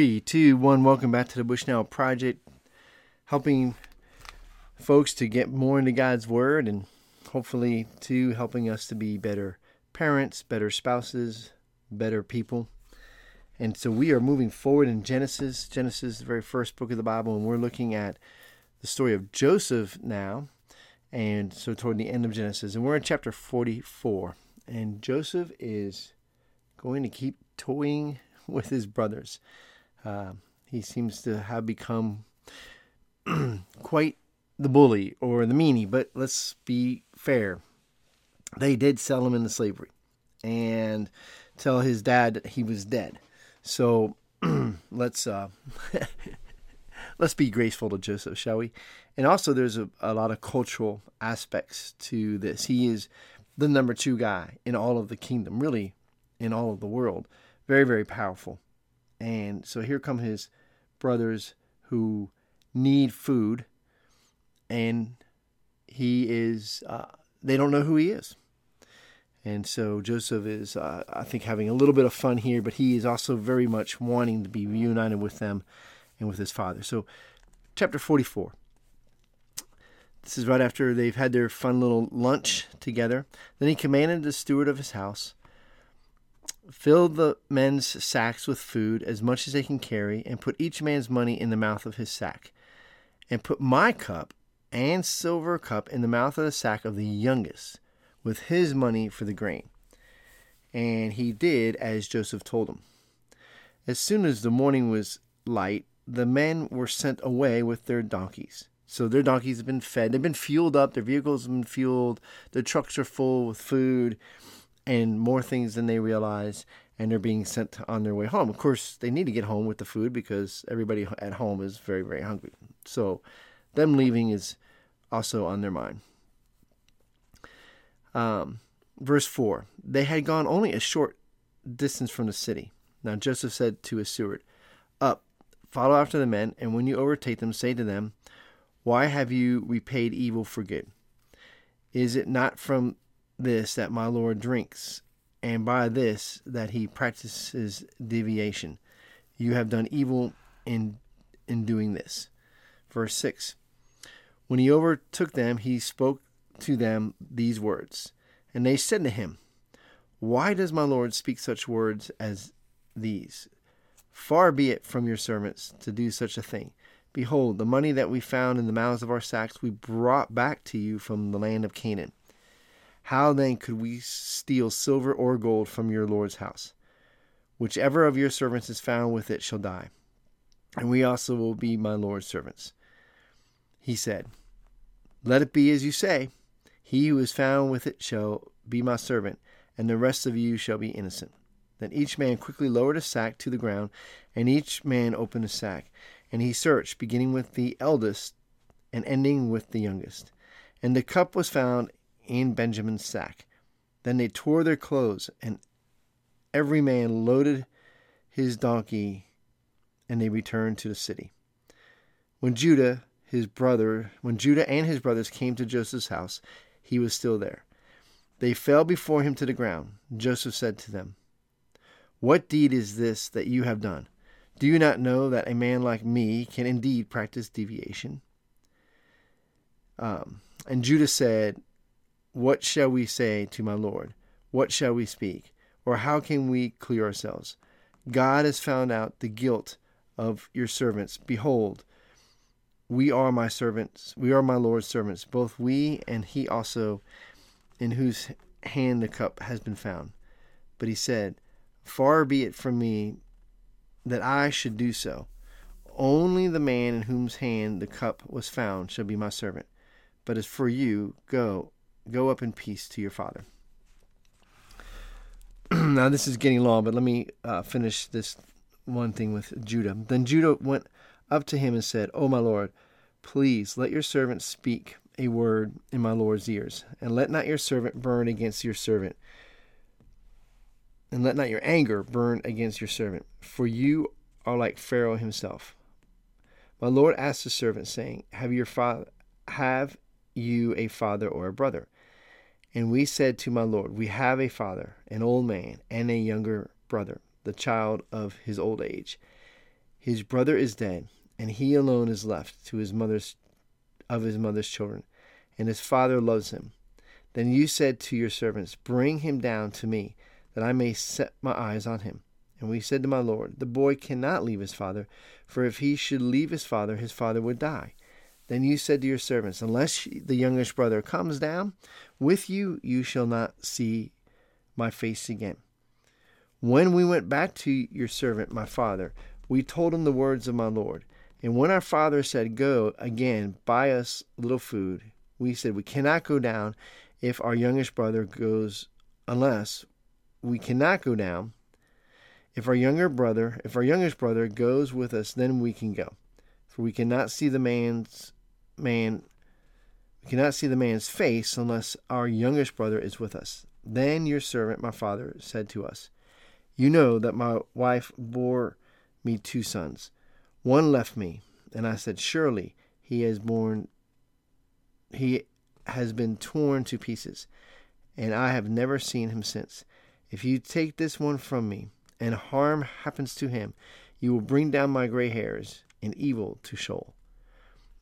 Three, two, one. Welcome back to the Bushnell Project, helping folks to get more into God's Word and hopefully, to helping us to be better parents, better spouses, better people. And so we are moving forward in Genesis, Genesis, the very first book of the Bible, and we're looking at the story of Joseph now. And so toward the end of Genesis, and we're in chapter 44. And Joseph is going to keep toying with his brothers. Uh, he seems to have become quite the bully or the meanie, but let's be fair. They did sell him into slavery and tell his dad that he was dead. So let's uh, let's be graceful to Joseph, shall we? And also, there's a, a lot of cultural aspects to this. He is the number two guy in all of the kingdom, really, in all of the world. Very, very powerful. And so here come his brothers who need food, and he is, uh, they don't know who he is. And so Joseph is, uh, I think, having a little bit of fun here, but he is also very much wanting to be reunited with them and with his father. So, chapter 44. This is right after they've had their fun little lunch together. Then he commanded the steward of his house Fill the men's sacks with food, as much as they can carry, and put each man's money in the mouth of his sack. And put my cup and silver cup in the mouth of the sack of the youngest, with his money for the grain. And he did as Joseph told him. As soon as the morning was light, the men were sent away with their donkeys. So their donkeys have been fed, they've been fueled up, their vehicles have been fueled, their trucks are full with food and more things than they realize and they're being sent on their way home. Of course, they need to get home with the food because everybody at home is very, very hungry. So, them leaving is also on their mind. Um, verse 4 They had gone only a short distance from the city. Now Joseph said to his steward, Up, follow after the men, and when you overtake them, say to them, Why have you repaid evil for good? Is it not from this that my Lord drinks, and by this that he practices divination. You have done evil in in doing this. Verse 6. When he overtook them, he spoke to them these words. And they said to him, Why does my Lord speak such words as these? Far be it from your servants to do such a thing. Behold, the money that we found in the mouths of our sacks we brought back to you from the land of Canaan. How then could we steal silver or gold from your Lord's house? Whichever of your servants is found with it shall die, and we also will be my Lord's servants. He said, Let it be as you say. He who is found with it shall be my servant, and the rest of you shall be innocent. Then each man quickly lowered a sack to the ground, and each man opened a sack. And he searched, beginning with the eldest and ending with the youngest. And the cup was found in Benjamin's sack. Then they tore their clothes, and every man loaded his donkey, and they returned to the city. When Judah, his brother, when Judah and his brothers came to Joseph's house, he was still there. They fell before him to the ground. Joseph said to them, What deed is this that you have done? Do you not know that a man like me can indeed practice divination? Um, and Judah said, what shall we say to my Lord? What shall we speak? Or how can we clear ourselves? God has found out the guilt of your servants. Behold, we are my servants. We are my Lord's servants, both we and he also, in whose hand the cup has been found. But he said, Far be it from me that I should do so. Only the man in whose hand the cup was found shall be my servant. But as for you, go Go up in peace to your father. now, this is getting long, but let me uh, finish this one thing with Judah. Then Judah went up to him and said, O my Lord, please let your servant speak a word in my Lord's ears, and let not your servant burn against your servant, and let not your anger burn against your servant, for you are like Pharaoh himself. My Lord asked the servant, saying, Have your father have you a father or a brother? And we said to my Lord, We have a father, an old man, and a younger brother, the child of his old age. His brother is dead, and he alone is left to his mother's of his mother's children, and his father loves him. Then you said to your servants, Bring him down to me, that I may set my eyes on him. And we said to my Lord, The boy cannot leave his father, for if he should leave his father, his father would die. Then you said to your servants, Unless the youngest brother comes down with you, you shall not see my face again. When we went back to your servant, my father, we told him the words of my Lord. And when our father said, Go again, buy us a little food, we said, We cannot go down if our youngest brother goes, unless we cannot go down. If our younger brother, if our youngest brother goes with us, then we can go. For we cannot see the man's man we cannot see the man's face unless our youngest brother is with us. Then your servant, my father, said to us, You know that my wife bore me two sons. One left me, and I said, Surely he has borne he has been torn to pieces, and I have never seen him since. If you take this one from me, and harm happens to him, you will bring down my gray hairs and evil to Sheol.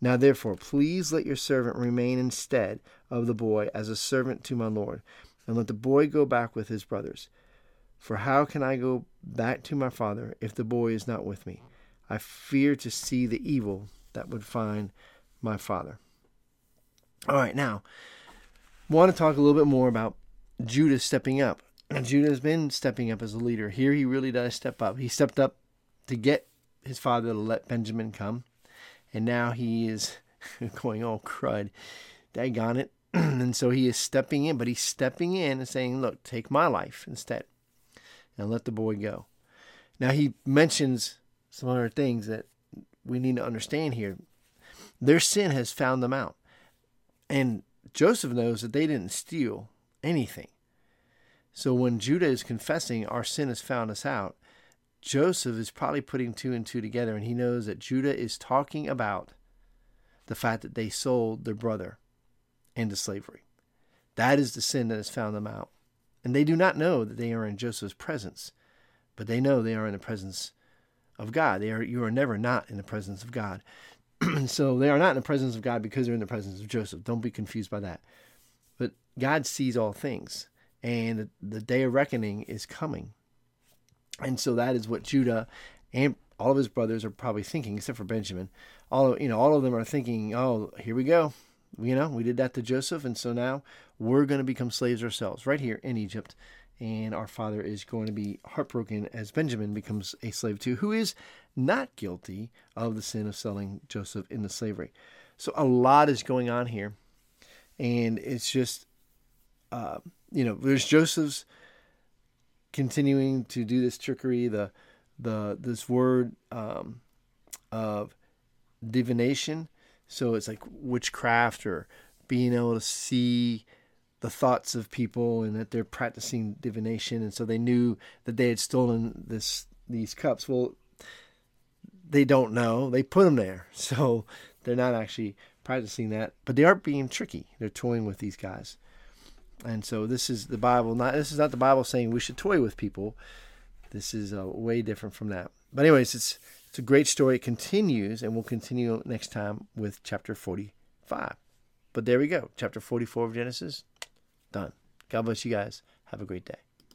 Now therefore, please let your servant remain instead of the boy as a servant to my Lord, and let the boy go back with his brothers. For how can I go back to my father if the boy is not with me? I fear to see the evil that would find my father. All right, now, want to talk a little bit more about Judah stepping up. Judah has been stepping up as a leader. Here he really does step up. He stepped up to get his father to let Benjamin come, and now he is going, oh, crud, daggone it. and so he is stepping in, but he's stepping in and saying, look, take my life instead and let the boy go. Now he mentions some other things that we need to understand here. Their sin has found them out. And Joseph knows that they didn't steal anything. So when Judah is confessing, our sin has found us out, Joseph is probably putting two and two together, and he knows that Judah is talking about the fact that they sold their brother into slavery. That is the sin that has found them out. And they do not know that they are in Joseph's presence, but they know they are in the presence of God. They are you are never not in the presence of God. so they are not in the presence of God because they're in the presence of Joseph. Don't be confused by that. But God sees all things, and the, the day of reckoning is coming. And so that is what Judah and all of his brothers are probably thinking, except for Benjamin. All of, you know, all of them are thinking, "Oh, here we go. You know, we did that to Joseph, and so now we're going to become slaves ourselves right here in Egypt. And our father is going to be heartbroken as Benjamin becomes a slave too, who is not guilty of the sin of selling Joseph into slavery. So a lot is going on here. And it's just, uh, you know, there's Joseph's continuing to do this trickery, the, the, this word um, of divination. So it's like witchcraft or being able to see the thoughts of people and that they're practicing divination. And so they knew that they had stolen this these cups. Well they don't know. They put them there. So they're not actually practicing that but they aren't being tricky. They're toying with these guys and so this is the bible not this is not the bible saying we should toy with people this is uh, way different from that but anyways it's it's a great story it continues and we'll continue next time with chapter 45 but there we go chapter 44 of genesis Done. God bless you guys. Have a great day.